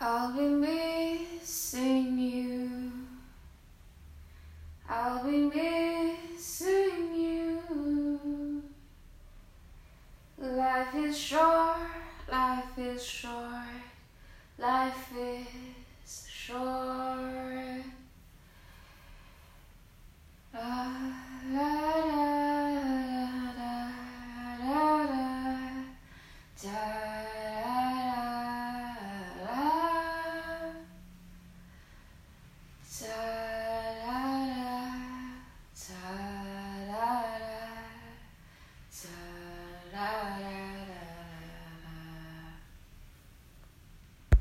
I'll be missing you. I'll be missing you. Life is short, life is short, life is